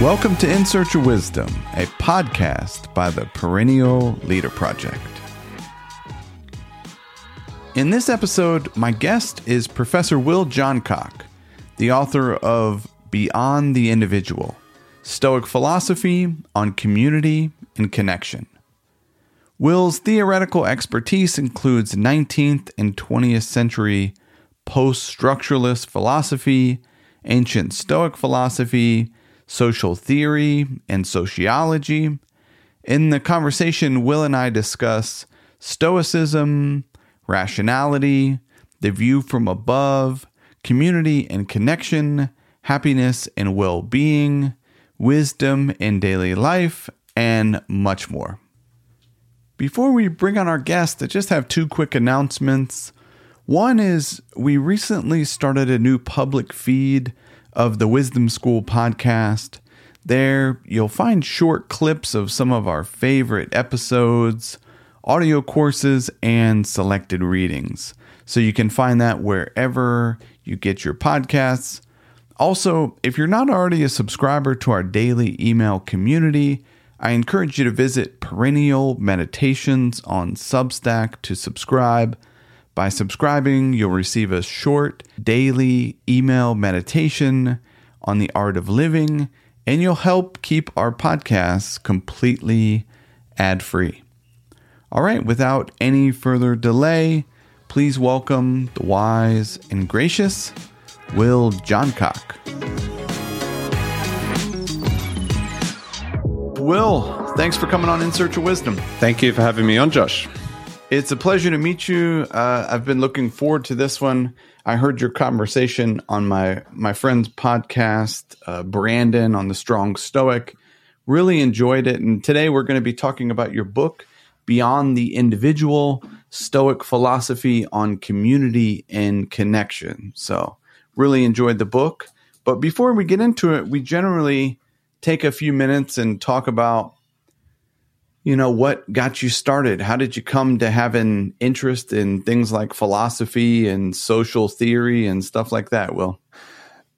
Welcome to In Search of Wisdom, a podcast by the Perennial Leader Project. In this episode, my guest is Professor Will Johncock, the author of Beyond the Individual Stoic Philosophy on Community and Connection. Will's theoretical expertise includes 19th and 20th century post structuralist philosophy, ancient Stoic philosophy, social theory, and sociology. In the conversation, Will and I discuss Stoicism, rationality, the view from above, community and connection, happiness and well being, wisdom in daily life, and much more. Before we bring on our guest, I just have two quick announcements. One is we recently started a new public feed of the Wisdom School podcast. There, you'll find short clips of some of our favorite episodes, audio courses, and selected readings. So you can find that wherever you get your podcasts. Also, if you're not already a subscriber to our daily email community, I encourage you to visit Perennial Meditations on Substack to subscribe. By subscribing, you'll receive a short daily email meditation on the art of living, and you'll help keep our podcasts completely ad free. All right, without any further delay, please welcome the wise and gracious Will Johncock. Will, thanks for coming on In Search of Wisdom. Thank you for having me on, Josh. It's a pleasure to meet you. Uh, I've been looking forward to this one. I heard your conversation on my my friend's podcast, uh, Brandon, on the Strong Stoic. Really enjoyed it, and today we're going to be talking about your book, Beyond the Individual: Stoic Philosophy on Community and Connection. So, really enjoyed the book. But before we get into it, we generally take a few minutes and talk about you know, what got you started? How did you come to have an interest in things like philosophy and social theory and stuff like that, Will?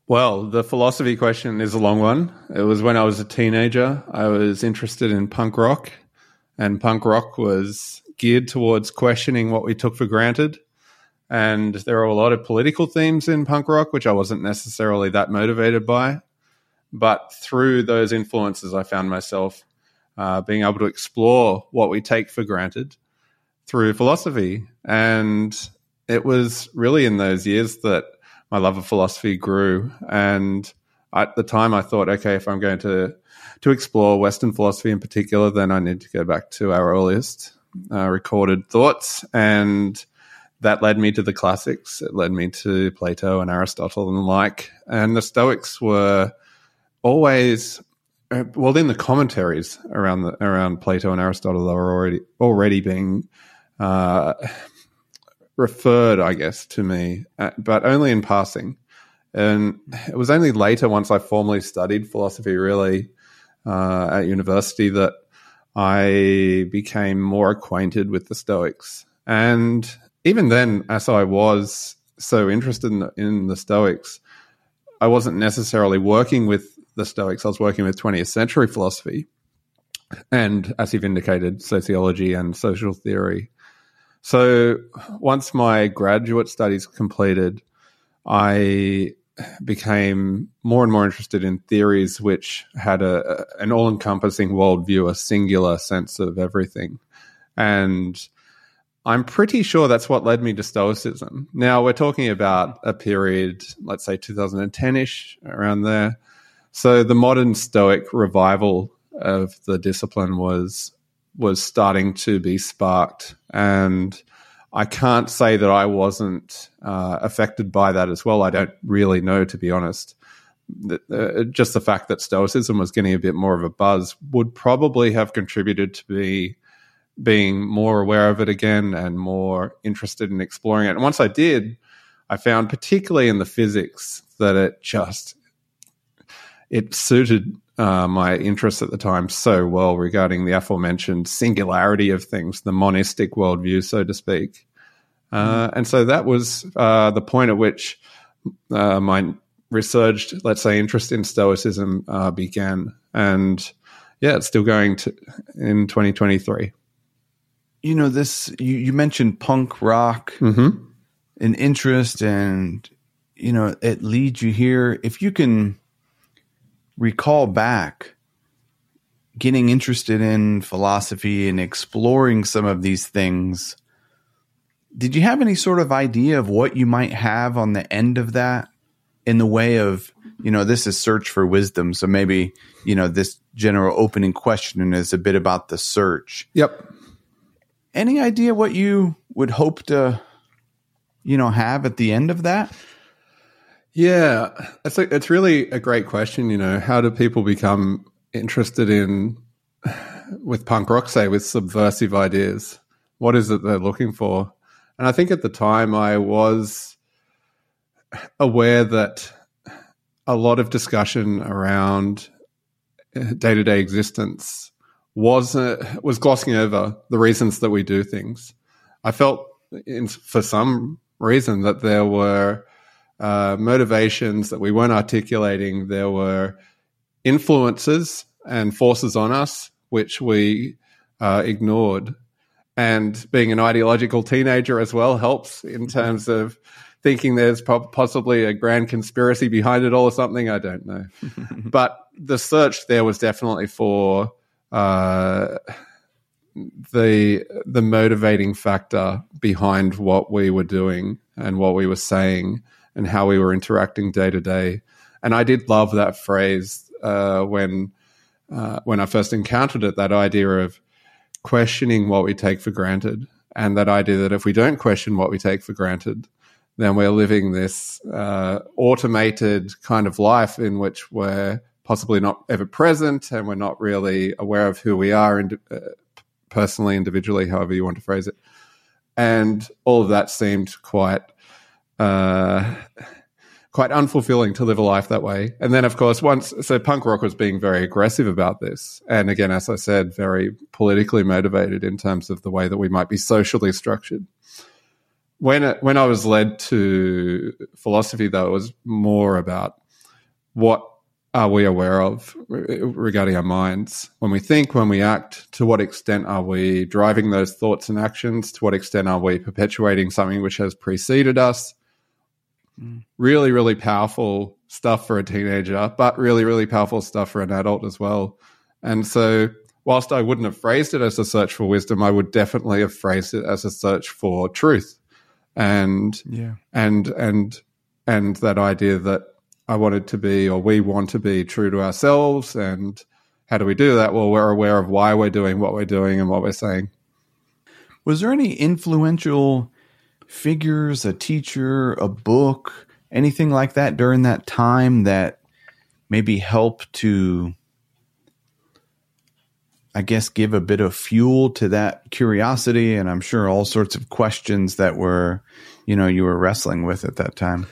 Well, the philosophy question is a long one. It was when I was a teenager. I was interested in punk rock, and punk rock was geared towards questioning what we took for granted. And there are a lot of political themes in punk rock, which I wasn't necessarily that motivated by. But through those influences, I found myself uh, being able to explore what we take for granted through philosophy. And it was really in those years that my love of philosophy grew. And at the time, I thought, okay, if I'm going to to explore Western philosophy in particular, then I need to go back to our earliest uh, recorded thoughts. And that led me to the classics. It led me to Plato and Aristotle and the like. And the Stoics were always uh, well, in the commentaries around the, around Plato and Aristotle, they were already already being uh, referred, I guess, to me, uh, but only in passing. And it was only later, once I formally studied philosophy, really uh, at university, that I became more acquainted with the Stoics. And even then, as I was so interested in the, in the Stoics, I wasn't necessarily working with the Stoics, I was working with 20th century philosophy and, as you've indicated, sociology and social theory. So once my graduate studies completed, I became more and more interested in theories which had a, an all encompassing worldview, a singular sense of everything. And I'm pretty sure that's what led me to Stoicism. Now, we're talking about a period, let's say 2010 ish, around there. So the modern Stoic revival of the discipline was was starting to be sparked, and I can't say that I wasn't uh, affected by that as well. I don't really know, to be honest. Uh, just the fact that Stoicism was getting a bit more of a buzz would probably have contributed to me being more aware of it again and more interested in exploring it. And once I did, I found, particularly in the physics, that it just it suited uh, my interests at the time so well regarding the aforementioned singularity of things, the monistic worldview, so to speak. Uh, and so that was uh, the point at which uh, my resurged, let's say, interest in Stoicism uh, began. And yeah, it's still going to in 2023. You know, this, you, you mentioned punk rock, Mm-hmm. an interest, and, you know, it leads you here. If you can recall back, getting interested in philosophy and exploring some of these things, did you have any sort of idea of what you might have on the end of that in the way of, you know, this is search for wisdom. So maybe, you know, this general opening question is a bit about the search. Yep. Any idea what you would hope to, you know, have at the end of that? Yeah, it's a, it's really a great question. You know, how do people become interested in with punk rock, say, with subversive ideas? What is it they're looking for? And I think at the time I was aware that a lot of discussion around day to day existence was uh, was glossing over the reasons that we do things. I felt, in, for some reason, that there were uh, motivations that we weren't articulating. There were influences and forces on us which we uh, ignored. And being an ideological teenager as well helps in terms of thinking there's po- possibly a grand conspiracy behind it all or something. I don't know. but the search there was definitely for uh, the the motivating factor behind what we were doing and what we were saying and how we were interacting day to day. And I did love that phrase uh, when uh, when I first encountered it. That idea of questioning what we take for granted, and that idea that if we don't question what we take for granted, then we're living this uh, automated kind of life in which we're possibly not ever present and we're not really aware of who we are indi- uh, personally, individually, however you want to phrase it. And all of that seemed quite uh, quite unfulfilling to live a life that way. And then, of course, once so punk rock was being very aggressive about this, and again, as I said, very politically motivated in terms of the way that we might be socially structured. When it, when I was led to philosophy, though, it was more about what are we aware of regarding our minds when we think, when we act? To what extent are we driving those thoughts and actions? To what extent are we perpetuating something which has preceded us? Mm. Really, really powerful stuff for a teenager, but really, really powerful stuff for an adult as well. And so, whilst I wouldn't have phrased it as a search for wisdom, I would definitely have phrased it as a search for truth, and Yeah. and and and that idea that I wanted to be, or we want to be, true to ourselves. And how do we do that? Well, we're aware of why we're doing what we're doing and what we're saying. Was there any influential figures, a teacher, a book, anything like that during that time that maybe helped to, I guess, give a bit of fuel to that curiosity? And I'm sure all sorts of questions that were, you know, you were wrestling with at that time.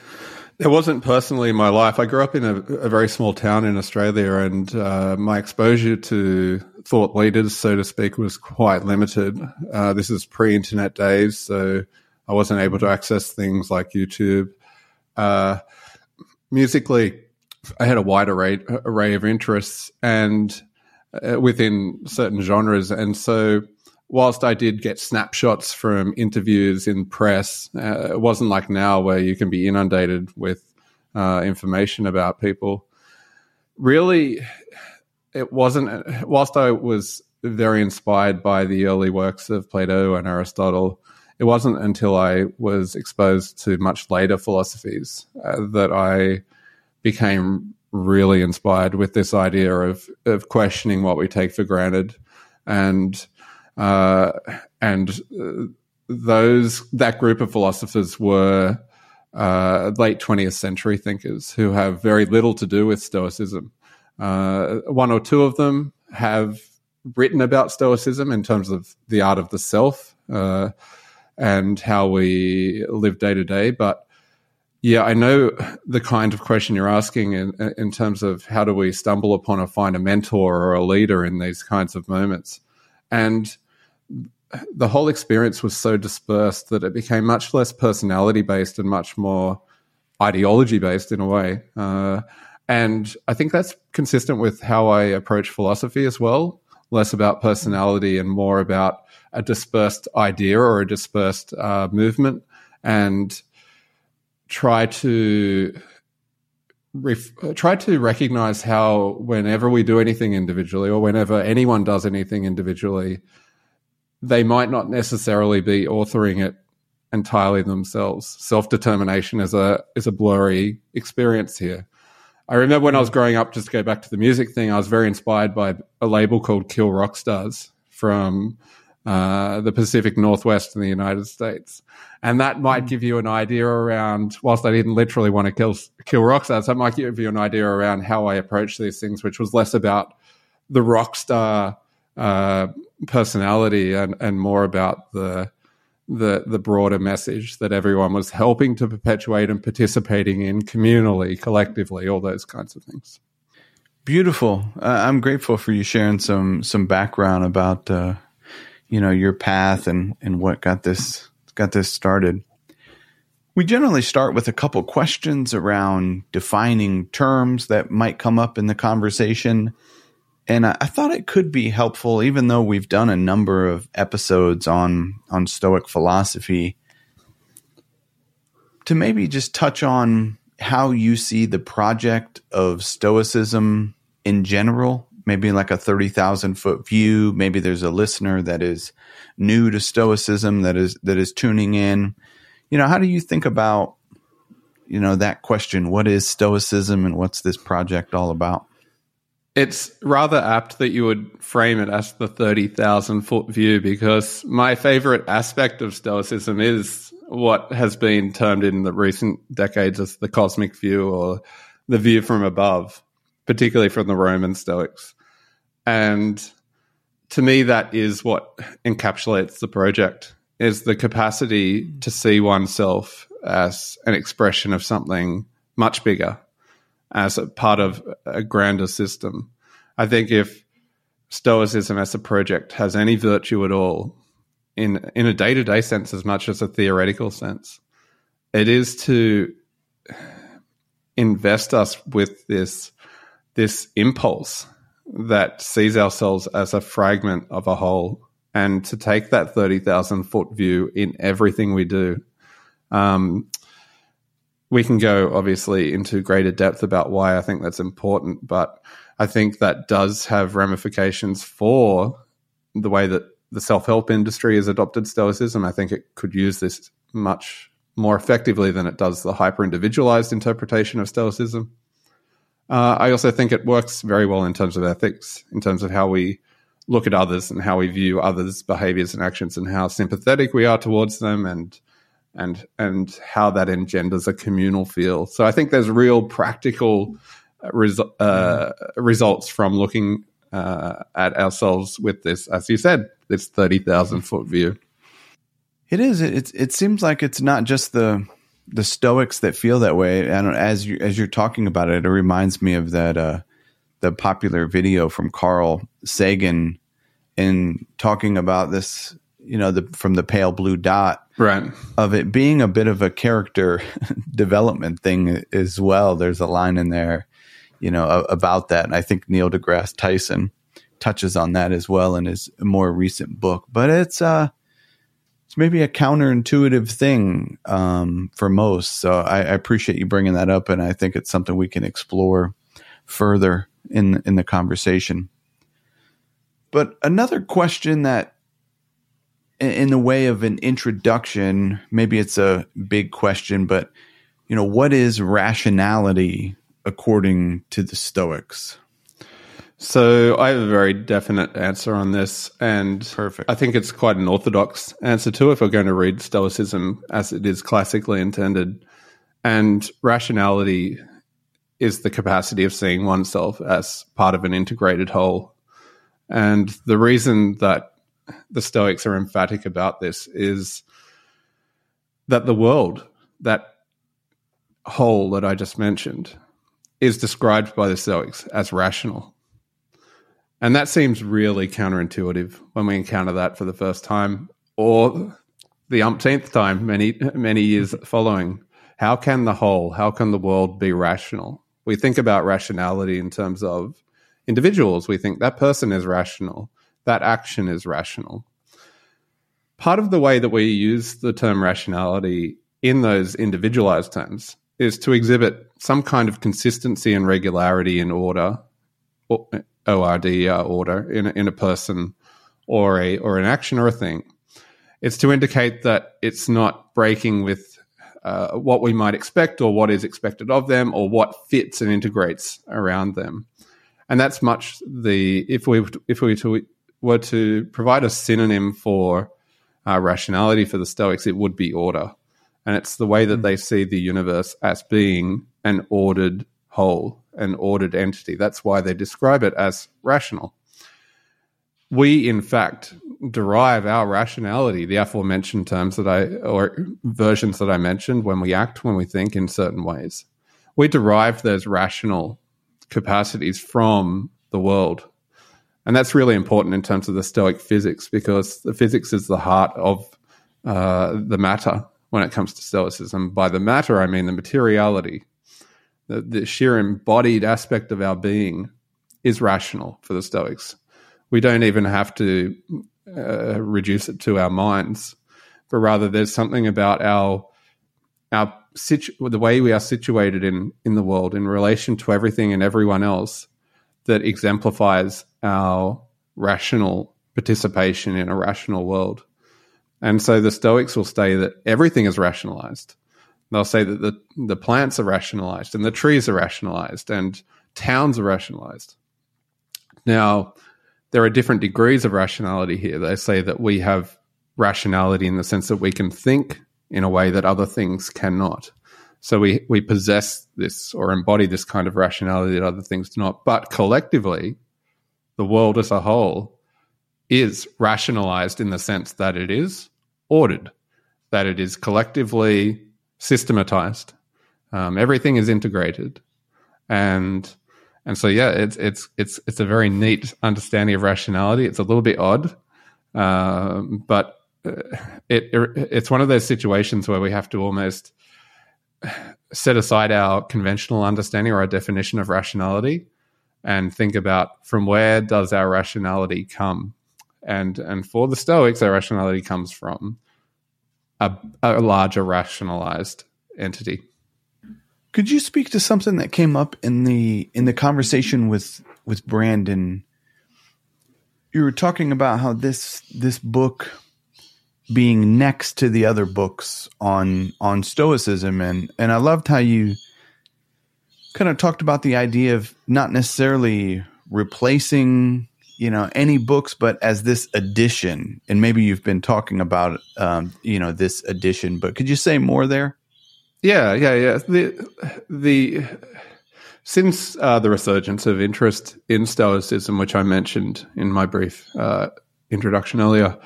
It wasn't personally in my life. I grew up in a, a very small town in Australia, and uh, my exposure to thought leaders, so to speak, was quite limited. Uh, this is pre internet days, so I wasn't able to access things like YouTube. Uh, musically, I had a wide array, array of interests and uh, within certain genres. And so, whilst I did get snapshots from interviews in press, uh, it wasn't like now where you can be inundated with uh, information about people. Really, it wasn't, whilst I was very inspired by the early works of Plato and Aristotle, it wasn't until I was exposed to much later philosophies uh, that I became really inspired with this idea of of questioning what we take for granted, and uh, and uh, those that group of philosophers were uh, late twentieth century thinkers who have very little to do with Stoicism. Uh, one or two of them have written about Stoicism in terms of the art of the self uh, and how we live day to day, but Yeah, I know the kind of question you're asking in, in terms of how do we stumble upon or find a mentor or a leader in these kinds of moments. And the whole experience was so dispersed that it became much less personality based and much more ideology based in a way. Uh, and I think that's consistent with how I approach philosophy as well less about personality and more about a dispersed idea or a dispersed uh, movement and try to ref- try to recognize how whenever we do anything individually or whenever anyone does anything individually they might not necessarily be authoring it entirely themselves. Self-determination is a is a blurry experience here I remember when I was growing up, just to go back to the music thing, I was very inspired by a label called Kill Rock Stars from uh, the Pacific Northwest in the United States. And that might give you an idea around, whilst I didn't literally want to kill, kill rock stars, that might give you an idea around how I approach these things, which was less about the rock star uh, personality and, and more about the the the broader message that everyone was helping to perpetuate and participating in communally, collectively, all those kinds of things. Beautiful. Uh, I'm grateful for you sharing some some background about uh, you know your path and and what got this got this started. We generally start with a couple questions around defining terms that might come up in the conversation and I, I, thought it could be helpful, even though we've done a number of episodes on on Stoic philosophy, to maybe just touch on how you see the project of Stoicism in general. Maybe like a thirty thousand foot view. Maybe there's a listener that is new to Stoicism that is that is tuning in. You know, how do you think about you know that question? What is Stoicism, and what's this project all about? It's rather apt that you would frame it as the 30,000 foot view because my favorite aspect of Stoicism is what has been termed in the recent decades as the cosmic view or the view from above, particularly from the Roman Stoics. And to me, that is what encapsulates the project is the capacity to see oneself as an expression of something much bigger as a part of a grander system. I think if Stoicism as a project has any virtue at all, in in a day to day sense as much as a theoretical sense, it is to invest us with this this impulse that sees ourselves as a fragment of a whole, and to take that thirty thousand foot view in everything we do. Um, we can go obviously into greater depth about why I think that's important, but I think that does have ramifications for the way that the self help industry has adopted Stoicism. I think it could use this much more effectively than it does the hyper individualized interpretation of Stoicism. Uh, I also think it works very well in terms of ethics, in terms of how we look at others and how we view others' behaviors and actions and how sympathetic we are towards them and and and how that engenders a communal feel. So I think there's real practical uh, uh, results from looking uh, at ourselves with this, as you said, this thirty thousand foot view. It is. It it seems like it's not just the the Stoics that feel that way. And as you as you're talking about it, it reminds me of that uh, the popular video from Carl Sagan in talking about this. You know, the from the pale blue dot right. Of it being a bit of a character development thing as well there's a line in there you know about that and i think neil degrasse tyson touches on that as well in his more recent book but it's uh it's maybe a counterintuitive thing um, for most so I, I appreciate you bringing that up and i think it's something we can explore further in in the conversation. But another question that in the way of an introduction, maybe it's a big question, but you know, what is rationality according to the Stoics? So I have a very definite answer on this, and perfect. I think it's quite an orthodox answer too. If we're going to read Stoicism as it is classically intended, and rationality is the capacity of seeing oneself as part of an integrated whole. And the reason that the Stoics are emphatic about this is that the world, that whole that I just mentioned is described by the Stoics as rational. And that seems really counterintuitive when we encounter that for the first time or the umpteenth time many many years following. How can the whole, how can the world be rational? We think about rationality in terms of individuals. We think that person is rational, that action is rational. Part of the way that we use the term rationality in those individualized terms is to exhibit some kind of consistency and regularity in order, ORD uh, order in in a person or a or an action or a thing. It's to indicate that it's not breaking with uh, what we might expect or what is expected of them or what fits and integrates around them. And that's much the if we if we to, were to provide a synonym for uh, rationality for the Stoics, it would be order, and it's the way that hmm. they see the universe as being an ordered whole, an ordered entity. That's why they describe it as rational. We, in fact, derive our rationality, the aforementioned terms that I, or versions that I mentioned, when we act, when we think in certain ways. We derive those rational capacities from the world. And that's really important in terms of the Stoic physics because the physics is the heart of uh, the matter when it comes to Stoicism. By the matter, I mean the materiality, the, the sheer embodied aspect of our being is rational for the Stoics. We don't even have to uh, reduce it to our minds, but rather there's something about our our situ- the way we are situated in in the world in relation to everything and everyone else that exemplifies our rational participation in a rational world. And so the Stoics will say that everything is rationalized. They'll say that the, the plants are rationalized and the trees are rationalized and towns are rationalized. Now, there are different degrees of rationality here. They say that we have rationality in the sense that we can think in a way that other things cannot. So we, we possess this or embody this kind of rationality that other things do not. But collectively, the world as a whole is rationalized in the sense that it is ordered, that it is collectively systematized. Um, everything is integrated, and and so yeah, it's it's it's it's a very neat understanding of rationality. It's a little bit odd, uh, but uh, it, it it's one of those situations where we have to almost set aside our conventional understanding or our definition of rationality and think about from where does our rationality come and and for the stoics our rationality comes from a, a larger rationalized entity. Could you speak to something that came up in the in the conversation with with Brandon? You were talking about how this this book being next to the other books on on stoicism and and I loved how you kind of talked about the idea of not necessarily replacing you know any books but as this addition. And maybe you've been talking about um, you know this addition but could you say more there? Yeah yeah yeah. The the since uh, the resurgence of interest in stoicism which i mentioned in my brief uh, introduction earlier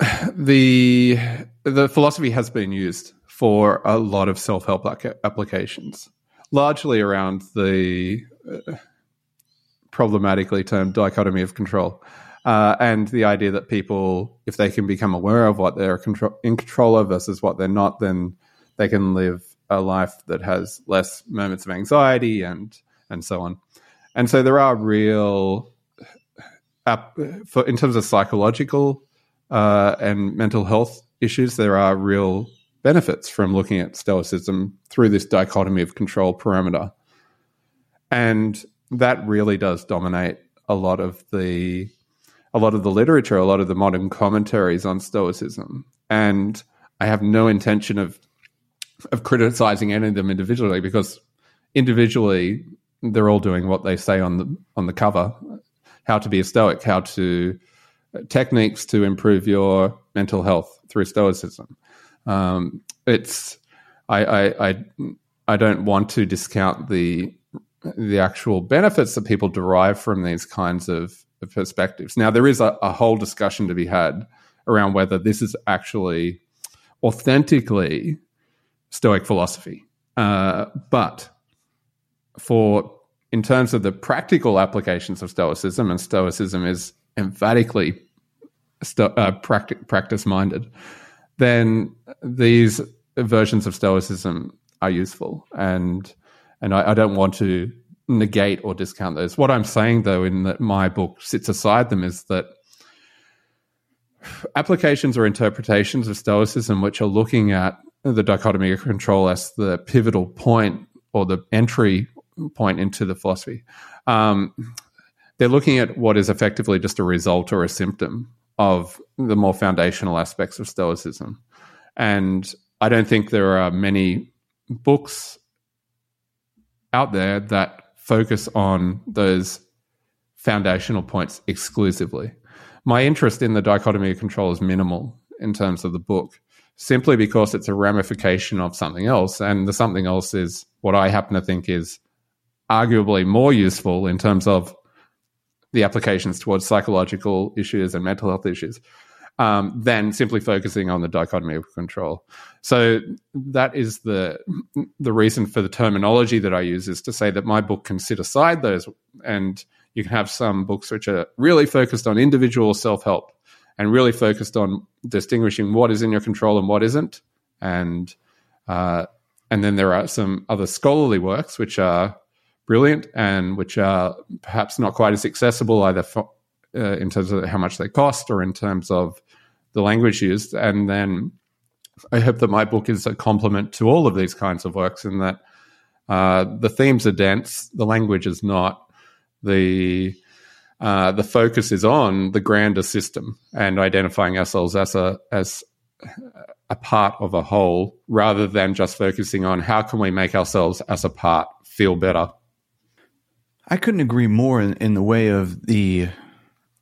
the the philosophy has been used for a lot of self-help applications largely around the uh, problematically termed dichotomy of control. Uh, and the idea that people, if they can become aware of what they're in control of versus what they're not, then they can live a life that has less moments of anxiety and and so on. And so there are real, uh, for in terms of psychological uh, and mental health issues, there are real benefits from looking at stoicism through this dichotomy of control parameter. And that really does dominate a lot of the a lot of the literature, a lot of the modern commentaries on Stoicism. And I have no intention of of criticizing any of them individually because individually they're all doing what they say on the on the cover. How to be a Stoic, how to techniques to improve your mental health through Stoicism. Um, it's I, I I I don't want to discount the the actual benefits that people derive from these kinds of, perspectives. Now, there is a, a, whole discussion to be had around whether this is actually authentically Stoic philosophy. Uh, but for in terms of the practical applications of Stoicism, and Stoicism is emphatically sto- uh, practic- practice minded, then these versions of Stoicism are useful, and and I, I, don't want to negate or discount those. What I'm saying, though, in that my book sits aside them, is that applications or interpretations of Stoicism, which are looking at the dichotomy of control as the pivotal point or the entry point into the philosophy. Um, they're looking at what is effectively just a result or a symptom of the more foundational aspects of Stoicism. And I don't think there are many books out there that focus on those foundational points exclusively. My interest in the dichotomy of control is minimal in terms of the book, simply because it's a ramification of something else. And the something else is what I happen to think is arguably more useful in terms of the applications towards psychological issues and mental health issues um, than simply focusing on the dichotomy of control. So that is the the reason for the terminology that I use is to say that my book can sit aside those, and you can have some books which are really focused on individual self help and really focused on distinguishing what is in your control and what isn't, and uh, and then there are some other scholarly works which are brilliant and which are perhaps not quite as accessible either for, uh, in terms of how much they cost or in terms of the language used. And then I hope that my book is a complement to all of these kinds of works in that uh, the themes are dense, the language is not. The uh, the focus is on the grander system and identifying ourselves as a as a part of a whole, rather than just focusing on how can we make ourselves as a part feel better. I couldn't agree more in, in the way of the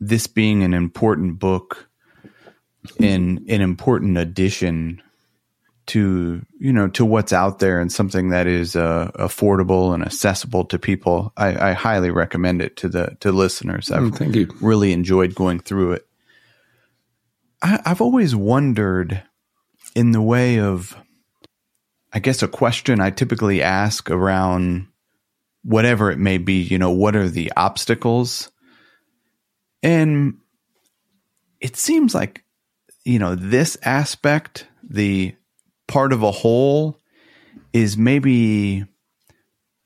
this being an important book in an important addition to you know to what's out there and something that is uh, affordable and accessible to people. I, I, highly recommend it to the to listeners. I've mm, thank you. Really enjoyed going through it. I, I've always wondered in the way of, I guess, a question I typically ask around whatever it may be. You know, what are the obstacles? And it seems like you know, this aspect, the part of a whole, is maybe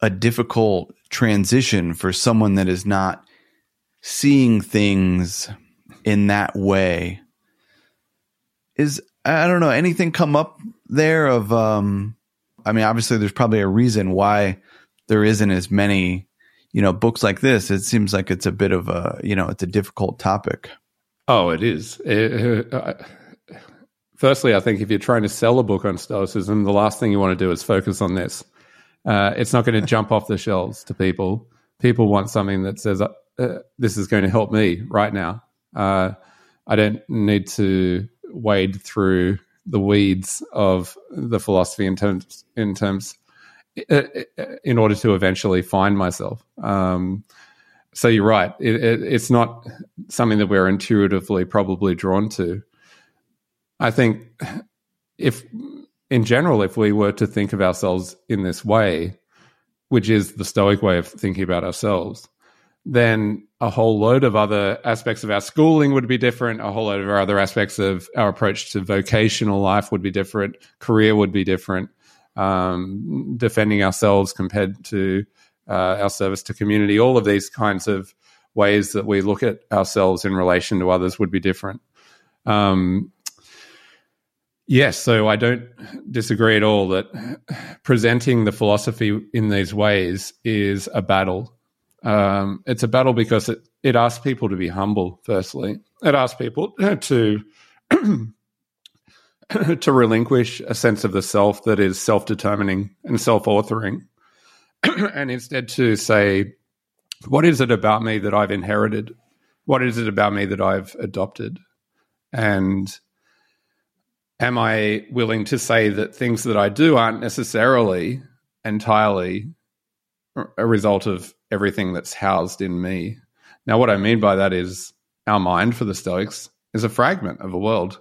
a difficult transition for someone that is not seeing things in that way. Is I don't know anything come up there of um I mean obviously there's probably a reason why there isn't as many you know books like this it seems like it's a bit of a you know it's a difficult topic Oh, it is. It, uh, firstly, I think if you're trying to sell a book on Stoicism, the last thing you want to do is focus on this. Uh, it's not going to jump off the shelves to people. People want something that says, uh, "This is going to help me right now." Uh, I don't need to wade through the weeds of the philosophy in terms in terms in order to eventually find myself. Um, so you're right. It, it, it's not something that we're intuitively probably drawn to. I think if, in general, if we were to think of ourselves in this way, which is the Stoic way of thinking about ourselves, then a whole load of other aspects of our schooling would be different. A whole load of our other aspects of our approach to vocational life would be different. Career would be different. Um, defending ourselves compared to uh, our service to community, all of these kinds of ways that we look at ourselves in relation to others would be different. Um, yes, so I don't disagree at all that presenting the philosophy in these ways is a battle. Um, it's a battle because it, it asks people to be humble, firstly. It asks people to. to relinquish a sense of the self that is self determining and self authoring and instead to say, what is it about me that I've inherited? What is it about me that I've adopted? And am I willing to say that things that I do aren't necessarily entirely a result of everything that's housed in me? Now, what I mean by that is our mind for the Stoics is a fragment of a world.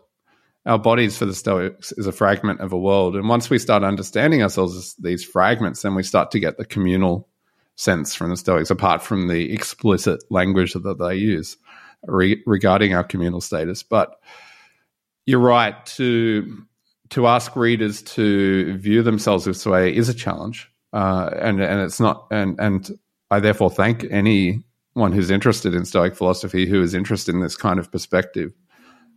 Our bodies for the Stoics is a fragment of a world. And once we start understanding ourselves as these fragments, then we start to get the communal sense from the Stoics, apart from the explicit language that they use re- regarding our communal status. But you're right to to ask readers to view themselves this way is a challenge, uh, and and it's not and and I therefore thank anyone who's interested in Stoic philosophy who is interested in this kind of perspective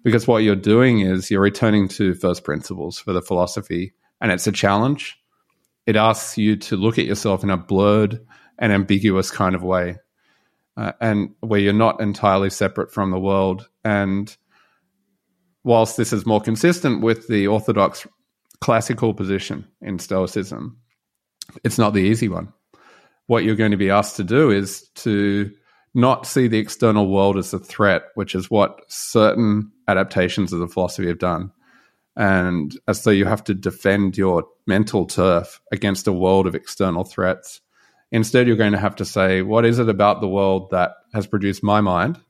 because what you're doing is you're returning to first principles for the philosophy and it's a challenge. It asks you to look at yourself in a blurred and ambiguous kind of way uh, and where you're not entirely separate from the world. And whilst this is more consistent with the orthodox classical position in stoicism it's not the easy one. What you're going to be asked to do is to not see the external world as a threat, which is what certain adaptations of the philosophy have done. And as though you have to defend your mental turf against a world of external threats. Instead, you're going to have to say, what is it about the world that has produced my mind?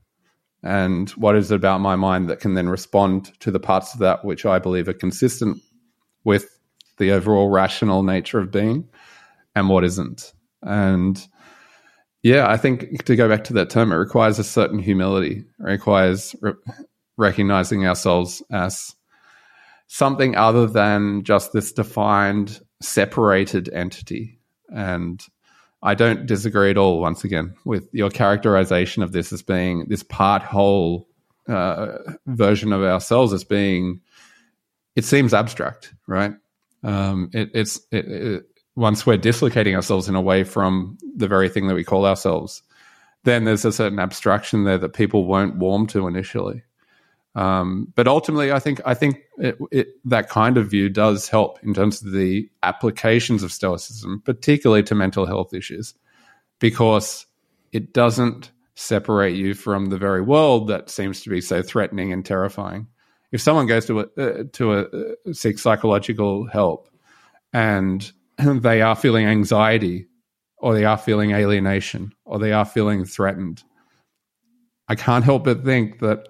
And what is it about my mind that can then respond to the parts of that which I believe are consistent with the overall rational nature of being and what isn't? And yeah, I think to go back to that term, it requires a certain humility. It requires re- recognizing ourselves as something other than just this defined, separated entity. And I don't disagree at all, once again, with your characterization of this as being this part whole uh, version of ourselves as being, it seems abstract, right? Um, it, it's, it, it, once we're dislocating ourselves in a way from the very thing that we call ourselves, then there's a certain abstraction there that people won't warm to initially. Um, but ultimately, I think I think it, it, that kind of view does help in terms of the applications of Stoicism, particularly to mental health issues, because it doesn't separate you from the very world that seems to be so threatening and terrifying. If someone goes to a, uh, to a, uh, seek psychological help and they are feeling anxiety or they are feeling alienation or they are feeling threatened. I can't help but think that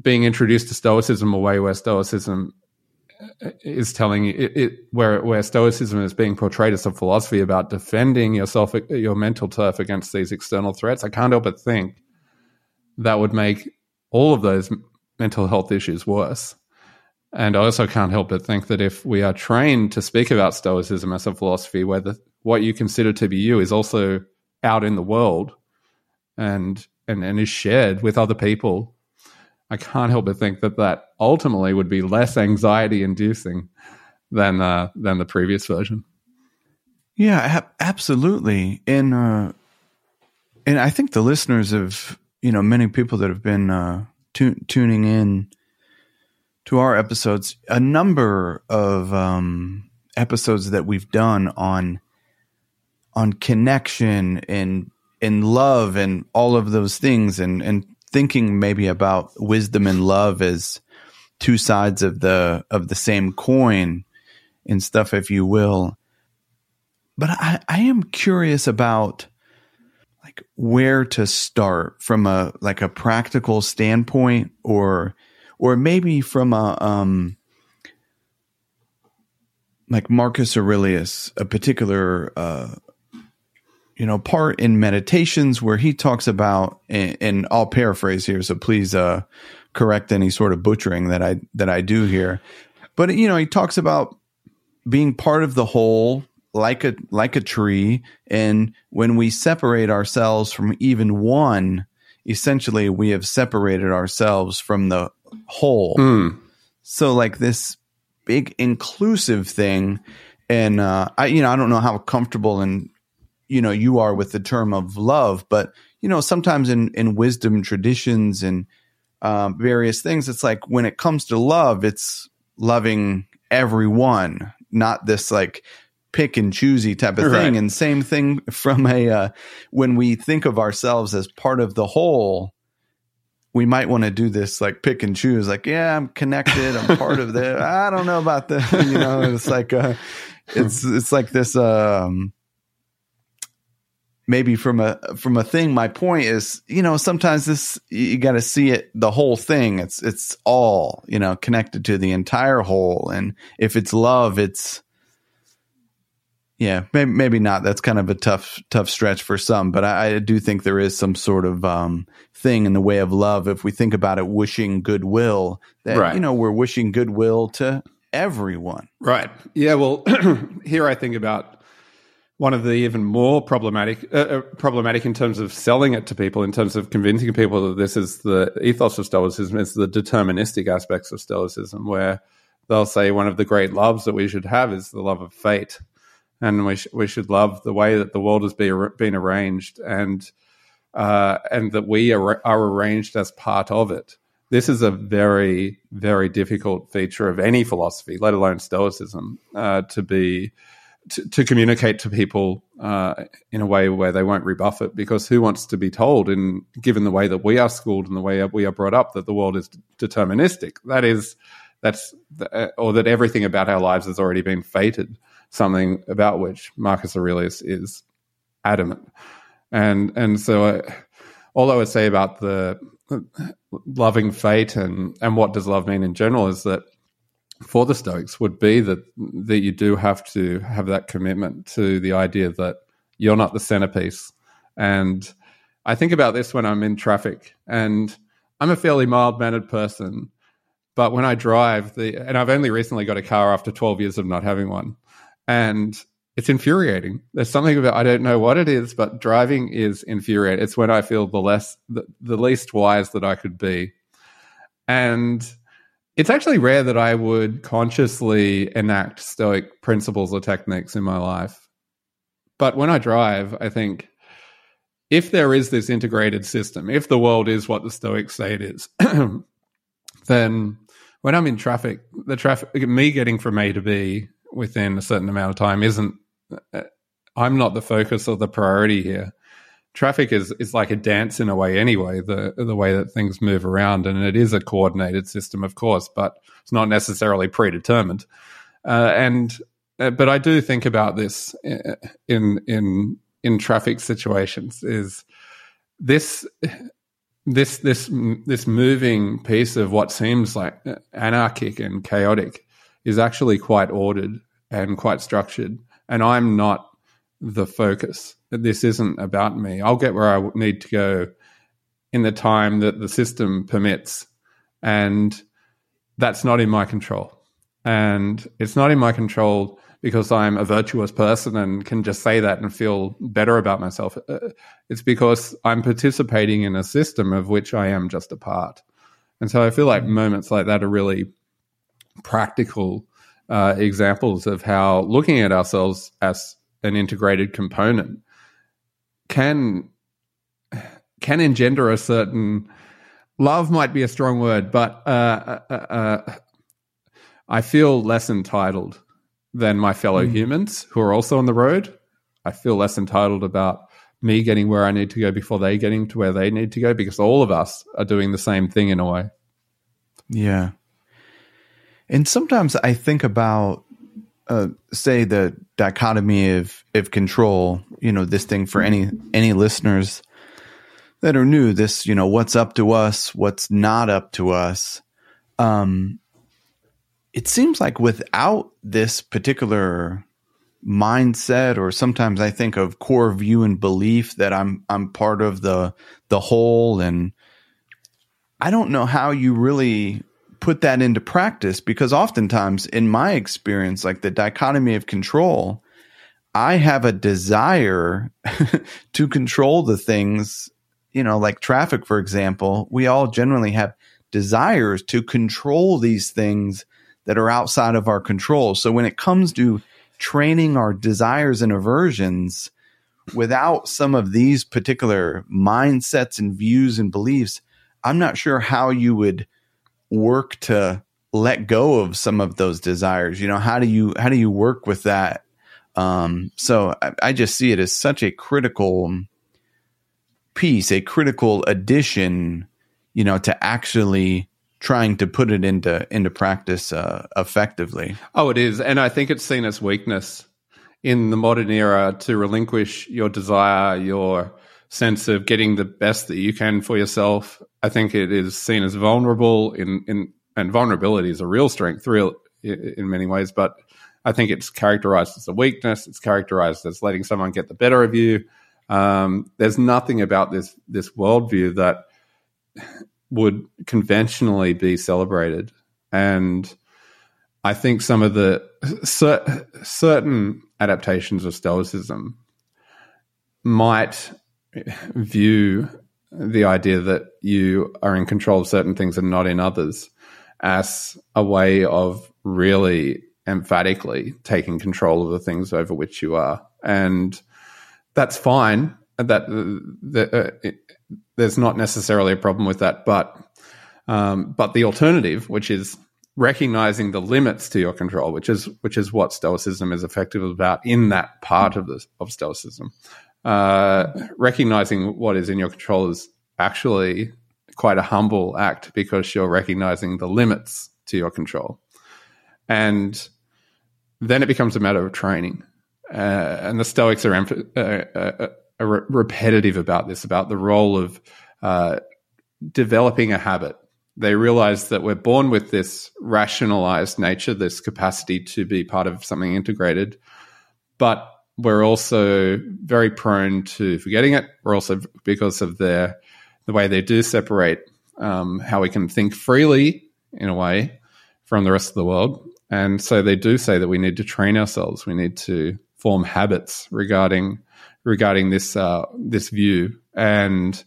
being introduced to Stoicism, a way where Stoicism is telling you it, it, where where Stoicism is being portrayed as a philosophy about defending yourself, your mental turf against these external threats. I can't help but think that would make all of those mental health issues worse. And I also can't help but think that if we are trained to speak about Stoicism as a philosophy where the, what you consider to be you is also out in the world and, and, and is shared with other people, I can't help but think that that ultimately would be less anxiety inducing than, uh, than the previous version. Yeah, absolutely. And, uh, and I think the listeners of, you know, many people that have been, uh, tu- tuning in, to our episodes, a number of um, episodes that we've done on on connection and and love and all of those things, and and thinking maybe about wisdom and love as two sides of the of the same coin and stuff, if you will. But I, I am curious about like where to start from a like a practical standpoint or or maybe from a um, like Marcus Aurelius, a particular uh, you know part in Meditations where he talks about, and, and I'll paraphrase here, so please uh, correct any sort of butchering that I that I do here. But you know, he talks about being part of the whole like a like a tree and when we separate ourselves from even one essentially we have separated ourselves from the whole. Mm. So like this big inclusive thing, and uh, I you know I don't know how comfortable and you know you are with the term of love, but you know sometimes in in wisdom traditions and um, various things, it's like when it comes to love, it's loving everyone, not this like pick and choosy type of thing. And same thing from a uh, when we think of ourselves as part of the whole we might want to do this like pick and choose like yeah i'm connected i'm part of this i don't know about this you know it's like uh it's it's like this um maybe from a from a thing my point is you know sometimes this you got to see it the whole thing it's it's all you know connected to the entire whole and if it's love it's yeah maybe, maybe not that's kind of a tough tough stretch for some but I, I do think there is some sort of um, thing in the way of love if we think about it wishing goodwill that Right. you know we're wishing goodwill to everyone Right. Yeah. Well, here I think about one of the even more problematic, uh, uh, problematic in terms of selling it to people, in terms of convincing people that this is the ethos of Stoicism, is the deterministic aspects of Stoicism, where they'll say one of the great loves that we should have is the love of fate, and we sh- we should love the way that the world has been been arranged, and uh, and that we are, are arranged as part of it. This is a very, very difficult feature of any philosophy, let alone Stoicism, uh, to be to, to communicate to people uh, in a way where they won't rebuff it. Because who wants to be told, in given the way that we are schooled and the way we are brought up, that the world is deterministic? That is, that's uh, or that everything about our lives has already been fated. Something about which Marcus Aurelius is adamant, and and so uh, all I would say about the loving fate and and what does love mean in general is that for the Stoics would be that that you do have to have that commitment to the idea that you're not the centerpiece. And I think about this when I'm in traffic, and I'm a fairly mild mannered person, but when I drive, the and I've only recently got a car after 12 years of not having one, and it's infuriating. There's something about I don't know what it is, but driving is infuriating. It's when I feel the less the, the least wise that I could be, and it's actually rare that I would consciously enact Stoic principles or techniques in my life. But when I drive, I think if there is this integrated system, if the world is what the Stoics say it is, then when I'm in traffic, the traffic, me getting from A to B within a certain amount of time isn't, uh, I'm not the focus or the priority here. Traffic is, is like a dance in a way anyway, the, the way that things move around. And it is a coordinated system, of course, but it's not necessarily predetermined. Uh, and, uh, but I do think about this uh, in, in, in traffic situations is this this this this moving piece of what seems like anarchic and chaotic is actually quite ordered and quite structured and i'm not the focus this isn't about me i'll get where i need to go in the time that the system permits and that's not in my control and it's not in my control because I'm a virtuous person and can just say that and feel better about myself. Uh, It's because I'm participating in a system of which I am just a part. And so I feel like moments like that are really practical uh, examples of how looking at ourselves as an integrated component can can engender a certain love might be a strong word, but uh, uh, uh, I feel less entitled than my fellow humans who are also on the road. I feel less entitled about me getting where I need to go before they getting to where they need to go because all of us are doing the same thing in a way. Yeah. And sometimes I think about, uh, say, the dichotomy of, of control, you know, this thing for any, any listeners that are new, this, you know, what's up to us, what's not up to us. Um, it seems like without this particular mindset or sometimes I think of core view and belief that I'm I'm part of the the whole and I don't know how you really put that into practice because oftentimes in my experience like the dichotomy of control I have a desire to control the things you know like traffic for example. We all generally have desires to control these things that are outside of our control. So when it comes to training our desires and aversions without some of these particular mindsets and views and beliefs, I'm not sure how you would work to let go of some of those desires. You know, how do you how do you work with that? Um, so I, I just see it as such a critical piece, a critical addition, you know, to actually trying to put it into into practice uh, effectively. Oh, it is, and I think it's seen as weakness in the modern era to relinquish your desire, your sense of getting the best that you can for yourself. I think it is seen as vulnerable in, in and vulnerability is a real strength, real in many ways, but I think it's characterized as a weakness. It's characterized as letting someone get the better of you. Um, there's nothing about this this worldview that would conventionally be celebrated, and I think some of the cer- certain adaptations of Stoicism might view the idea that you are in control of certain things and not in others as a way of really emphatically taking control of the things over which you are. And that's fine. That, that uh, it, there's not necessarily a problem with that, but um, but the alternative, which is recognizing the limits to your control, which is which is what Stoicism is effective about in that part of the of Stoicism. Uh, recognizing what is in your control is actually quite a humble act because you're recognizing the limits to your control, and then it becomes a matter of training. Uh, and the Stoics are, uh, uh, are re- repetitive about this, about the role of uh, developing a habit they realize that we're born with this rationalized nature, this capacity to be part of something integrated, but we're also very prone to forgetting it. We're also because of their the way they do separate um, how we can think freely in a way from the rest of the world, and so they do say that we need to train ourselves. We need to form habits regarding regarding this uh, this view and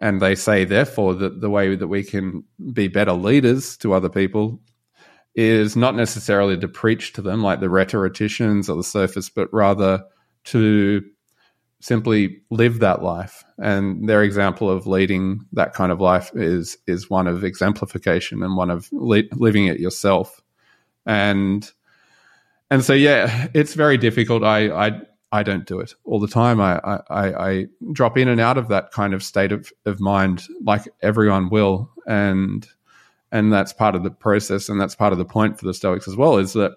and they say, therefore, that the way that we can be better leaders to other people is not necessarily to preach to them like the rhetoricians or the sophists, but rather to simply live that life. And their example of leading that kind of life is is one of exemplification and one of li- living it yourself. And and so yeah, it's very difficult. I I I don't do it all the time. I, I, I drop in and out of that kind of state of, of mind, like everyone will, and and that's part of the process, and that's part of the point for the Stoics as well, is that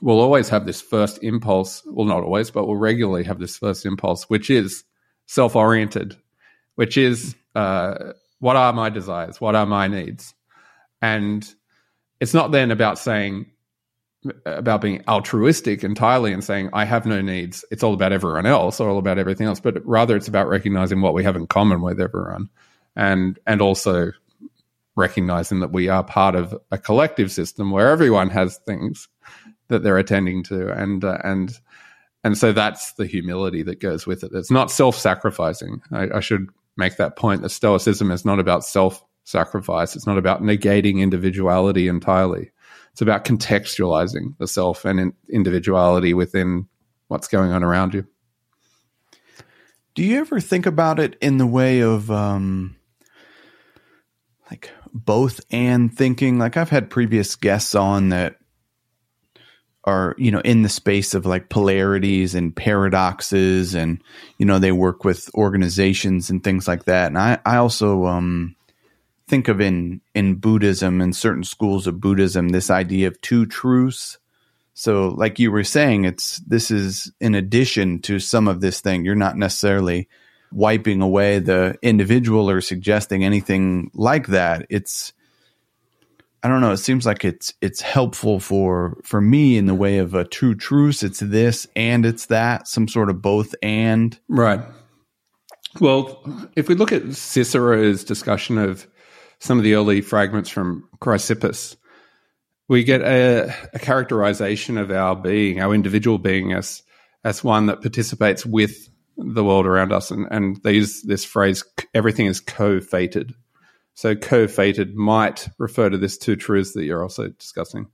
we'll always have this first impulse. Well, not always, but we'll regularly have this first impulse, which is self-oriented, which is uh, what are my desires, what are my needs, and it's not then about saying about being altruistic entirely and saying I have no needs. It's all about everyone else or all about everything else. But rather, it's about recognizing what we have in common with everyone, and and also recognizing that we are part of a collective system where everyone has things that they're attending to, and uh, and and so that's the humility that goes with it. It's not self-sacrificing. I, I should make that point. The Stoicism is not about self-sacrifice. It's not about negating individuality entirely it's about contextualizing the self and individuality within what's going on around you. Do you ever think about it in the way of um, like both and thinking? Like I've had previous guests on that are you know in the space of like polarities and paradoxes and you know they work with organizations and things like that and i i also um think of in in Buddhism and certain schools of Buddhism this idea of two truths. So, like you were saying, it's this is in addition to some of this thing. You're not necessarily wiping away the individual or suggesting anything like that. It's I don't know. It seems like it's it's helpful for for me in the way of a true truth. It's this and it's that, some sort of both and. Right. Well, if we look at Cicero's discussion of some of the early fragments from Chrysippus, we get a, a characterization of our being, our individual being, as as one that participates with the world around us, and, and they use this phrase: everything is co-fated. So co-fated might refer to this two truths that you're also discussing,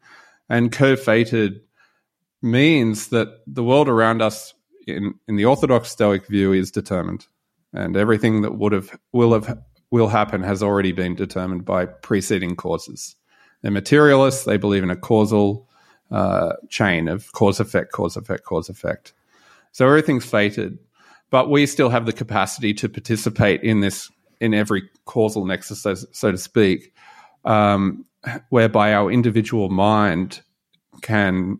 and co-fated means that the world around us, in in the orthodox Stoic view, is determined, and everything that would have will have will happen has already been determined by preceding causes. They're materialists, they believe in a causal uh, chain of cause effect, cause effect, cause effect. So everything's fated, but we still have the capacity to participate in this, in every causal nexus, so, so to speak, um, whereby our individual mind can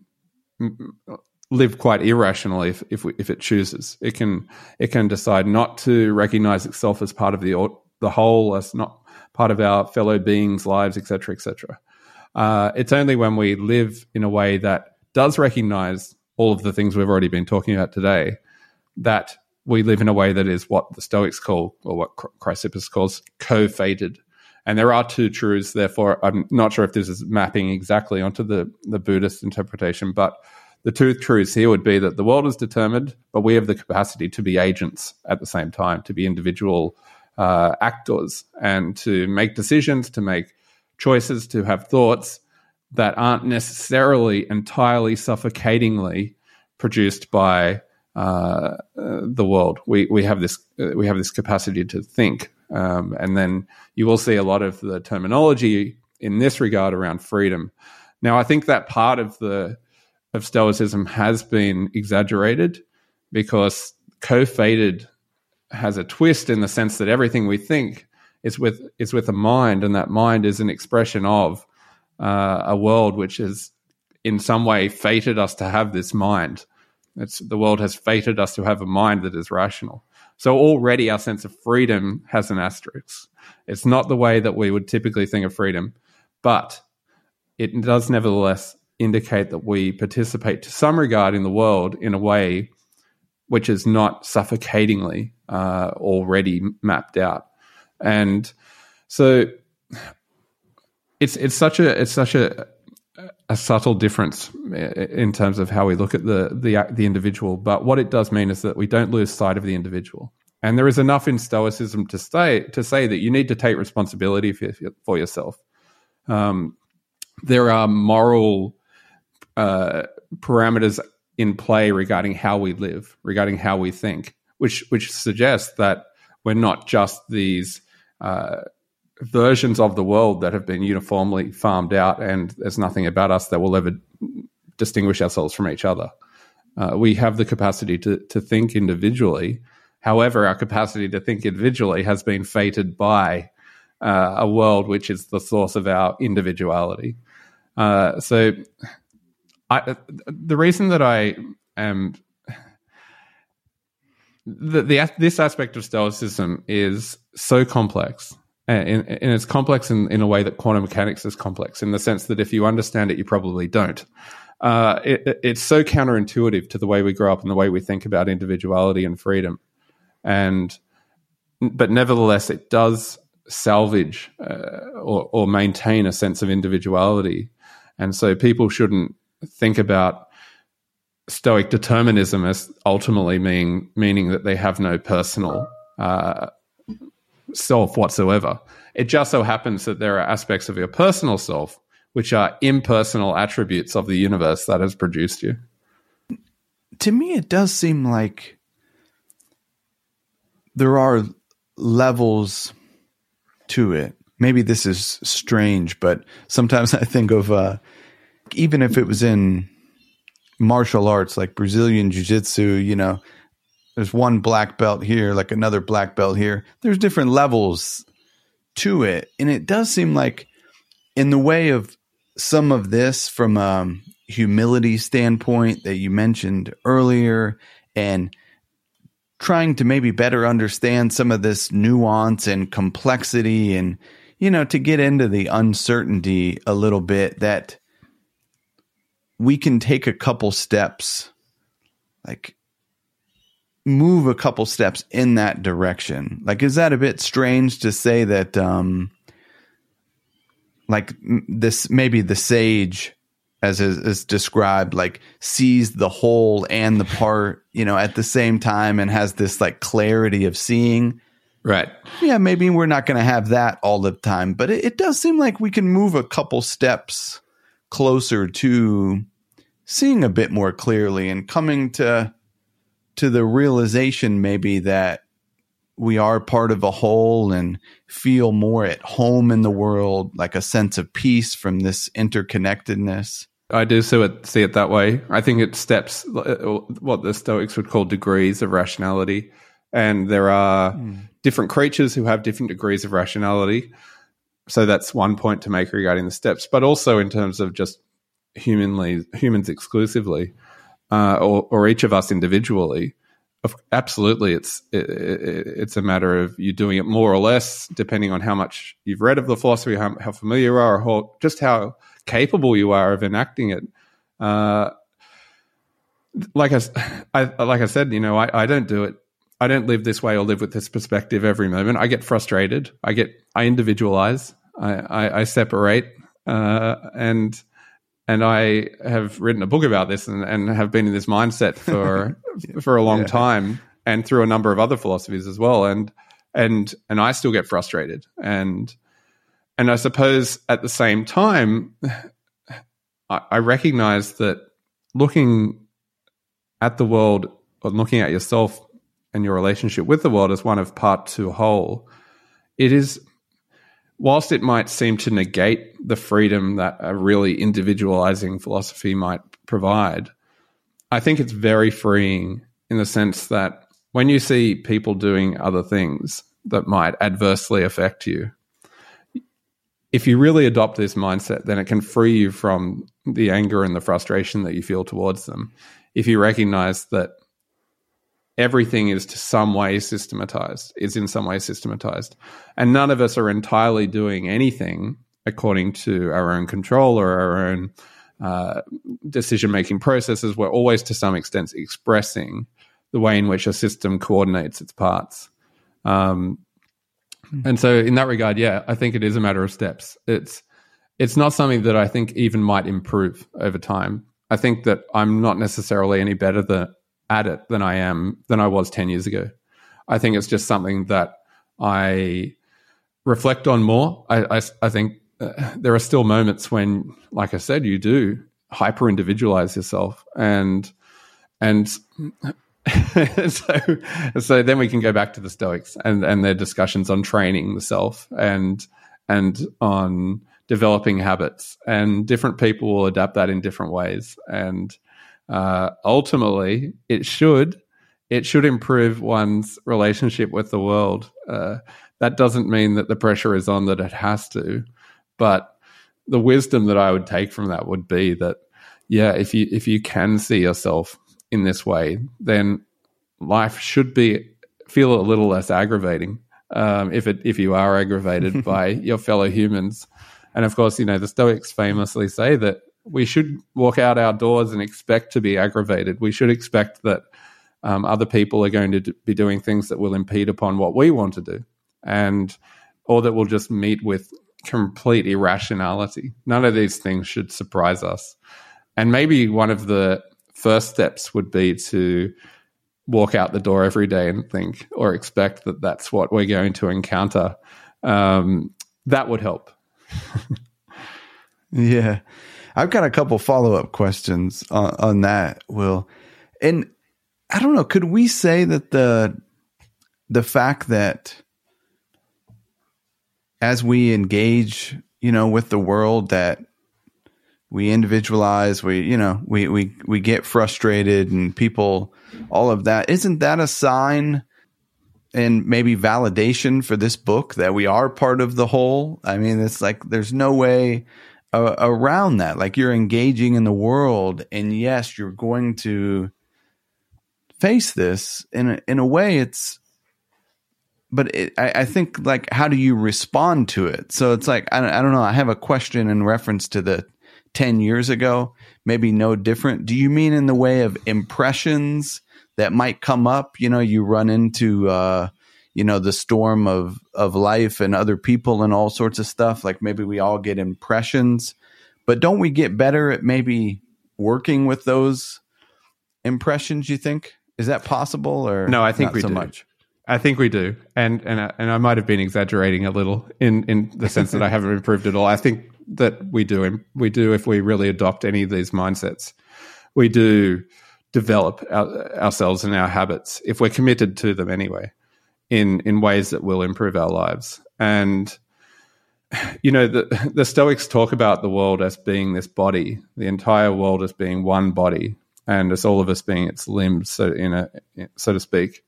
live quite irrationally if if, we, if it chooses. It can it can decide not to recognize itself as part of the the whole, as not part of our fellow beings' lives, etc., etc. Uh, it's only when we live in a way that does recognize all of the things we've already been talking about today that we live in a way that is what the Stoics call, or what Chrysippus calls, co-fated. And there are two truths. Therefore, I'm not sure if this is mapping exactly onto the, the Buddhist interpretation, but the two truths here would be that the world is determined, but we have the capacity to be agents at the same time, to be individual uh, actors, and to make decisions, to make choices, to have thoughts that aren't necessarily entirely suffocatingly produced by uh, the world. We we have this uh, we have this capacity to think, um, and then you will see a lot of the terminology in this regard around freedom. Now, I think that part of the of Stoicism has been exaggerated because co-fated has a twist in the sense that everything we think is with is with a mind, and that mind is an expression of uh, a world which is in some way fated us to have this mind. It's the world has fated us to have a mind that is rational. So already our sense of freedom has an asterisk. It's not the way that we would typically think of freedom, but it does nevertheless indicate that we participate to some regard in the world in a way which is not suffocatingly uh, already mapped out. And so it's it's such a it's such a a subtle difference in terms of how we look at the, the the individual. But what it does mean is that we don't lose sight of the individual. And there is enough in Stoicism to say to say that you need to take responsibility for, for yourself. Um, there are moral uh, parameters in play regarding how we live, regarding how we think, which which suggests that we're not just these uh, versions of the world that have been uniformly farmed out, and there's nothing about us that will ever distinguish ourselves from each other. Uh, we have the capacity to to think individually. However, our capacity to think individually has been fated by uh, a world which is the source of our individuality. Uh, so I, the reason that I am the, the this aspect of stoicism is so complex and, and it's complex in, in a way that quantum mechanics is complex in the sense that if you understand it you probably don't. Uh, it, it's so counterintuitive to the way we grow up and the way we think about individuality and freedom. And but nevertheless it does salvage uh, or, or maintain a sense of individuality. And so people shouldn't think about Stoic determinism as ultimately meaning meaning that they have no personal uh, self whatsoever. It just so happens that there are aspects of your personal self which are impersonal attributes of the universe that has produced you. To me, it does seem like there are levels to it. Maybe this is strange, but sometimes I think of uh, even if it was in martial arts like Brazilian Jiu Jitsu, you know, there's one black belt here, like another black belt here. There's different levels to it. And it does seem like, in the way of some of this from a humility standpoint that you mentioned earlier, and trying to maybe better understand some of this nuance and complexity and, you know, to get into the uncertainty a little bit that we can take a couple steps, like move a couple steps in that direction. Like, is that a bit strange to say that, um, like this, maybe the sage, as is, is described, like sees the whole and the part, you know, at the same time and has this like clarity of seeing. Right. Yeah, maybe we're not going to have that all the time, but it, it does seem like we can move a couple steps closer to seeing a bit more clearly and coming to to the realization maybe that we are part of a whole and feel more at home in the world, like a sense of peace from this interconnectedness. I do see it, see it that way. I think it steps what the Stoics would call degrees of rationality. And there are mm. different creatures who have different degrees of rationality. So that's one point to make regarding the steps, but also in terms of just humanly humans exclusively. Uh, or, or each of us individually, absolutely, it's it, it's a matter of you doing it more or less, depending on how much you've read of the philosophy, how, how familiar you are, or how, just how capable you are of enacting it. Uh, like I, I, like I said, you know, I, I don't do it. I don't live this way or live with this perspective every moment. I get frustrated. I get I individualize. I, I, I separate, uh, and and I have written a book about this and, and have been in this mindset for for a long yeah. time and through a number of other philosophies as well. And and and I still get frustrated. And and I suppose at the same time I, I recognize that looking at the world or looking at yourself and your relationship with the world as one of part to whole it is whilst it might seem to negate the freedom that a really individualizing philosophy might provide, I think it's very freeing in the sense that when you see people doing other things that might adversely affect you, if you really adopt this mindset, then it can free you from the anger and the frustration that you feel towards them. If you recognize that everything is to some way systematized, is in some way systematized. And none of us are entirely doing anything according to our own control or our own uh, decision making processes. We're always to some extent expressing the way in which a system coordinates its parts. Um, and so, in that regard, yeah, I think it is a matter of steps. It's it's not something that I think even might improve over time. I think that I'm not necessarily any better than at it than I am than I was 10 years ago. I think it's just something that I reflect on more. I, I, I think uh, there are still moments when, like I said, you do hyper individualize yourself and and so so then we can go back to the stoics and and their discussions on training the self and and on developing habits and different people will adapt that in different ways and uh, ultimately it should it should improve one's relationship with the world. Uh, that doesn't mean that the pressure is on that it has to, but the wisdom that I would take from that would be that yeah, if you if you can see yourself in this way, then life should be feel a little less aggravating. Um, if it if you are aggravated by your fellow humans, and of course, you know the Stoics famously say that we should walk out our doors and expect to be aggravated. We should expect that um, other people are going to d- be doing things that will impede upon what we want to do, and or that will just meet with complete irrationality. None of these things should surprise us. And maybe one of the first steps would be to walk out the door every day and think or expect that that's what we're going to encounter. Um, that would help. yeah. I've got a couple follow up questions on, on that, Will. And I don't know, could we say that the the fact that as we engage, you know, with the world that we individualize, we, you know, we we we get frustrated and people all of that, isn't that a sign and maybe validation for this book that we are part of the whole? I mean, it's like there's no way around that. Like you're engaging in the world, and yes, you're going to face this in a, in a way. It's, but it, I, I, think like how do you respond to it? So it's like I, I don't know. I have a question in reference to the ten years ago. Maybe no different. Do you mean in the way of impressions that might come up? You know, you run into. Uh, you know the storm of of life and other people and all sorts of stuff. Like maybe we all get impressions but don't we get better at maybe working with those impressions you think? Is that possible or no i think we so do. much? I think we do, and and I, and I might have been exaggerating a little in in the sense that I haven't improved at all. I think that we do we do if we really adopt any of these mindsets, we do develop our, ourselves and our habits if we're committed to them anyway in in ways that will improve our lives. And you know, the the Stoics talk about the world as being this body, the entire world as being one body, and as all of us being its limbs, so in a so to speak.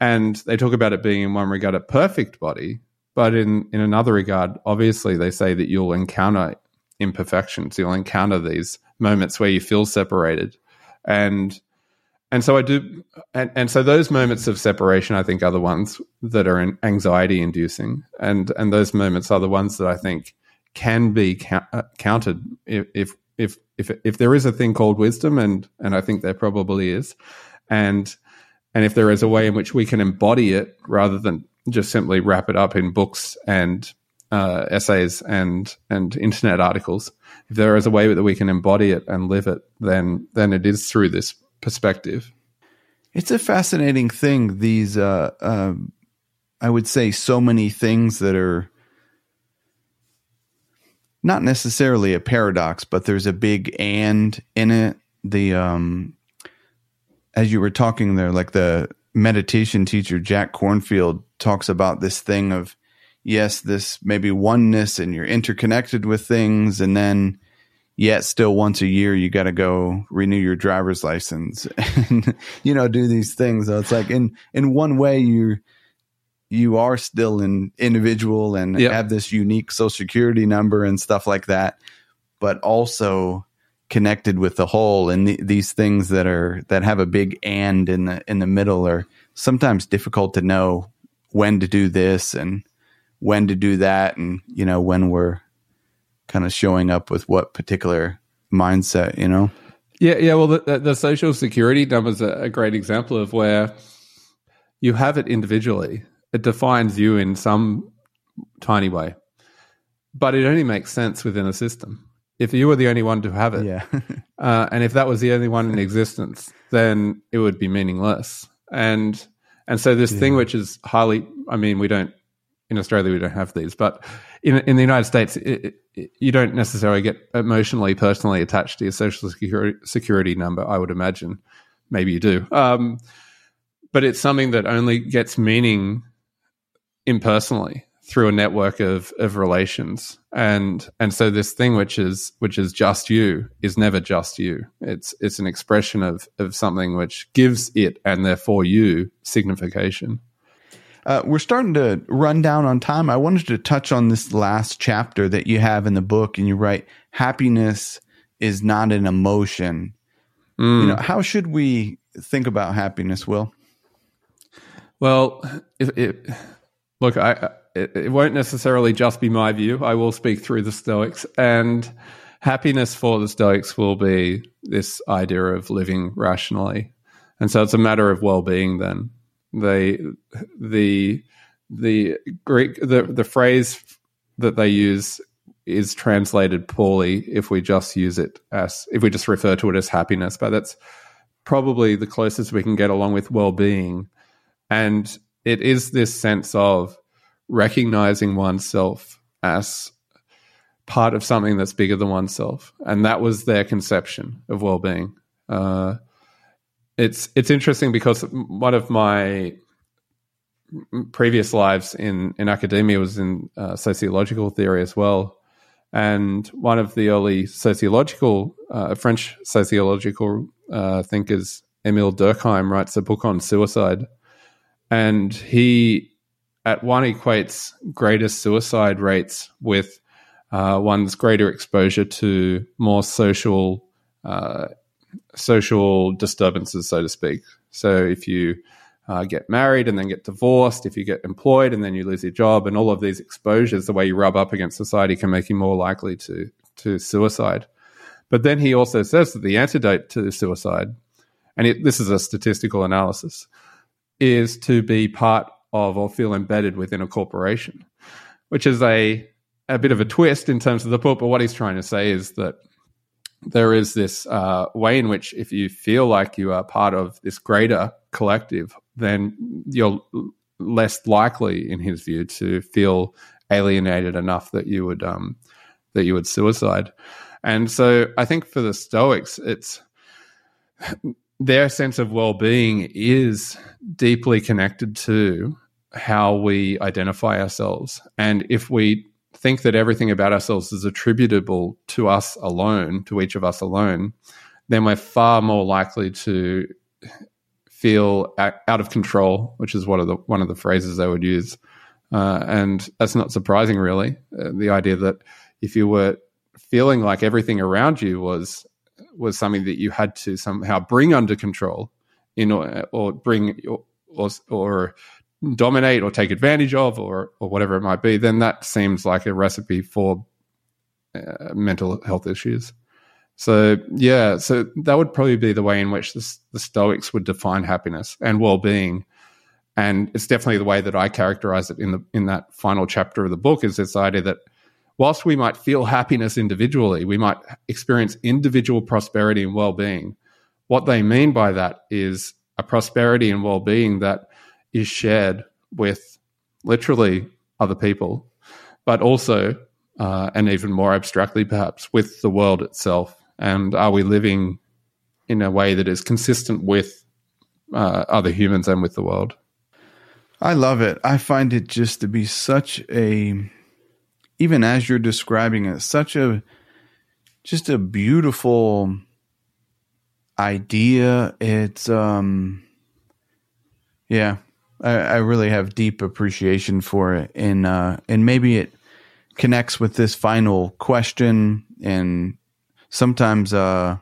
And they talk about it being in one regard a perfect body, but in in another regard, obviously they say that you'll encounter imperfections. You'll encounter these moments where you feel separated, and and so I do, and, and so those moments of separation, I think, are the ones that are anxiety inducing, and and those moments are the ones that I think can be uh, counted if if if if there is a thing called wisdom, and and I think there probably is, and and if there is a way in which we can embody it rather than just simply wrap it up in books and uh, essays and and internet articles, if there is a way that we can embody it and live it, then then it is through this perspective. It's a fascinating thing. These, uh, uh, I would say, so many things that are not necessarily a paradox, but there's a big and in it. The um, as you were talking there, like the meditation teacher Jack Kornfield talks about this thing of yes, this maybe oneness and you're interconnected with things, and then yet still once a year you got to go renew your driver's license and you know do these things so it's like in in one way you you are still an individual and yep. have this unique social security number and stuff like that but also connected with the whole and the, these things that are that have a big and in the in the middle are sometimes difficult to know when to do this and when to do that and you know when we're kind of showing up with what particular mindset, you know? Yeah, yeah. Well, the, the social security number is a, a great example of where you have it individually. It defines you in some tiny way, but it only makes sense within a system. If you were the only one to have it, yeah. uh, and if that was the only one in existence, then it would be meaningless. And and so this yeah. thing, which is highly, I mean, we don't in Australia we don't have these, but in in the United States, it, it, you don't necessarily get emotionally, personally attached to your social security, security number. I would imagine, maybe you do, um, but it's something that only gets meaning impersonally through a network of of relations, and and so this thing which is which is just you is never just you. It's it's an expression of of something which gives it and therefore you signification. Uh, we're starting to run down on time. I wanted to touch on this last chapter that you have in the book, and you write, "Happiness is not an emotion." Mm. You know, how should we think about happiness, Will? Well, it, look, I, it, it won't necessarily just be my view. I will speak through the Stoics, and happiness for the Stoics will be this idea of living rationally, and so it's a matter of well-being then they the the Greek the the phrase that they use is translated poorly if we just use it as if we just refer to it as happiness, but that's probably the closest we can get along with well-being. And it is this sense of recognizing oneself as part of something that's bigger than oneself, and that was their conception of well-being. Uh, it's it's interesting because one of my previous lives in in academia was in uh, sociological theory as well, and one of the early sociological uh, French sociological uh, thinkers, Emile Durkheim, writes a book on suicide, and he at one equates greatest suicide rates with uh, one's greater exposure to more social uh, social disturbances, so to speak. So if you uh, get married and then get divorced, if you get employed and then you lose your job, and all of these exposures, the way you rub up against society can make you more likely to to suicide. But then he also says that the antidote to suicide, and it, this is a statistical analysis, is to be part of or feel embedded within a corporation, which is a a bit of a twist in terms of the book. But what he's trying to say is that there is this uh, way in which if you feel like you are part of this greater collective, then you're less likely, in his view, to feel alienated enough that you would um, that you would suicide. And so, I think for the Stoics, it's their sense of well-being is deeply connected to how we identify ourselves, and if we think that everything about ourselves is attributable to us alone, to each of us alone, then we're far more likely to feel out of control, which is one of the one of the phrases I would use, uh, and that's not surprising, really. Uh, the idea that if you were feeling like everything around you was was something that you had to somehow bring under control in or, or bring or, or, or dominate or take advantage of or or whatever it might be, then that seems like a recipe for uh, mental health issues. So yeah, so that would probably be the way in which the, the Stoics would define happiness and well-being, and it's definitely the way that I characterize it in the in that final chapter of the book. Is this idea that whilst we might feel happiness individually, we might experience individual prosperity and well-being. What they mean by that is a prosperity and well-being that is shared with literally other people, but also, uh, and even more abstractly perhaps, with the world itself. And are we living in a way that is consistent with uh, other humans and with the world? I love it. I find it just to be such a, even as you're describing it, such a, just a beautiful idea. It's, um, yeah, I, I really have deep appreciation for it, and uh, and maybe it connects with this final question. And sometimes uh,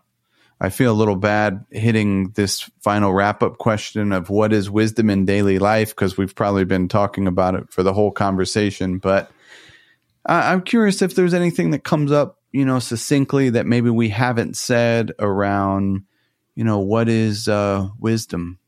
I feel a little bad hitting this final wrap up question of what is wisdom in daily life because we've probably been talking about it for the whole conversation. But I, I'm curious if there's anything that comes up, you know, succinctly that maybe we haven't said around, you know, what is uh, wisdom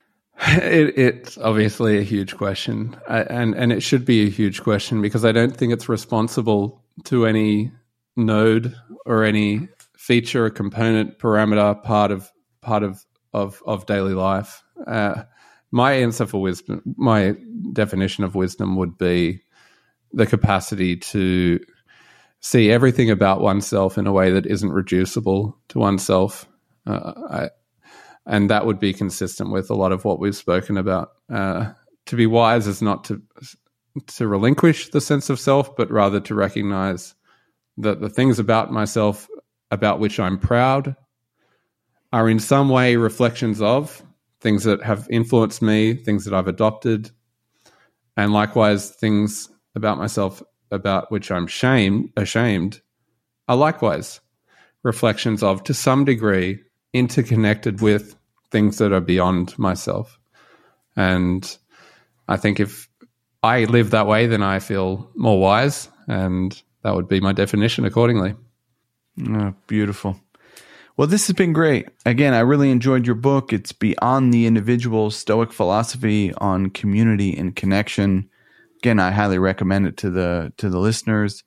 It, it's obviously a huge question, and and it should be a huge question because I don't think it's responsible to any node or any feature, or component, parameter, part of part of of, of daily life. Uh, my answer for wisdom, my definition of wisdom would be the capacity to see everything about oneself in a way that isn't reducible to oneself. Uh, I, and that would be consistent with a lot of what we've spoken about. Uh, to be wise is not to to relinquish the sense of self, but rather to recognize that the things about myself about which I'm proud are in some way reflections of things that have influenced me, things that I've adopted, and likewise things about myself about which I'm shame ashamed are likewise reflections of to some degree interconnected with things that are beyond myself. And I think if I live that way, then I feel more wise, and that would be my definition accordingly. Oh, beautiful. Well, this has been great. Again, I really enjoyed your book. It's Beyond the Individual Stoic Philosophy on Community and Connection. Again, I highly recommend it to the to the listeners.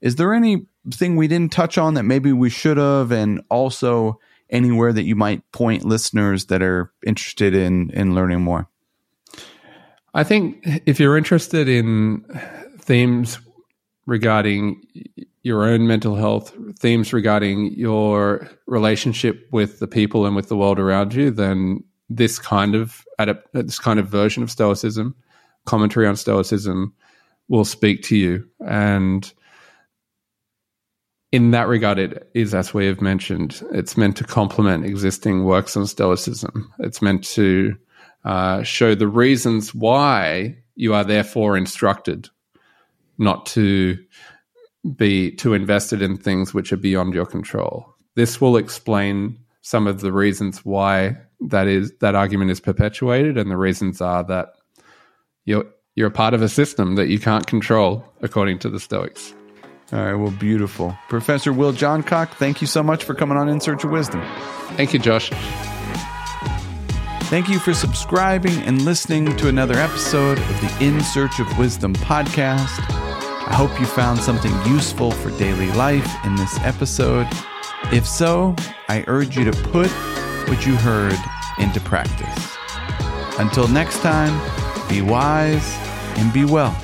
Is there anything we didn't touch on that maybe we should have? And also, anywhere that you might point listeners that are interested in in learning more? I think if you're interested in themes regarding your own mental health, themes regarding your relationship with the people and with the world around you, then this kind of this kind of version of Stoicism, commentary on Stoicism, will speak to you. And in that regard, it is, as we have mentioned, it's meant to complement existing works on Stoicism. It's meant to uh, show the reasons why you are therefore instructed not to be too invested in things which are beyond your control. This will explain some of the reasons why that is that argument is perpetuated, and the reasons are that you're you're a part of a system that you can't control, according to the Stoics. All right, well, beautiful. Professor Will Johncock, thank you so much for coming on In Search of Wisdom. Thank you, Josh. Thank you for subscribing and listening to another episode of the In Search of Wisdom podcast. I hope you found something useful for daily life in this episode. If so, I urge you to put what you heard into practice. Until next time, be wise and be well.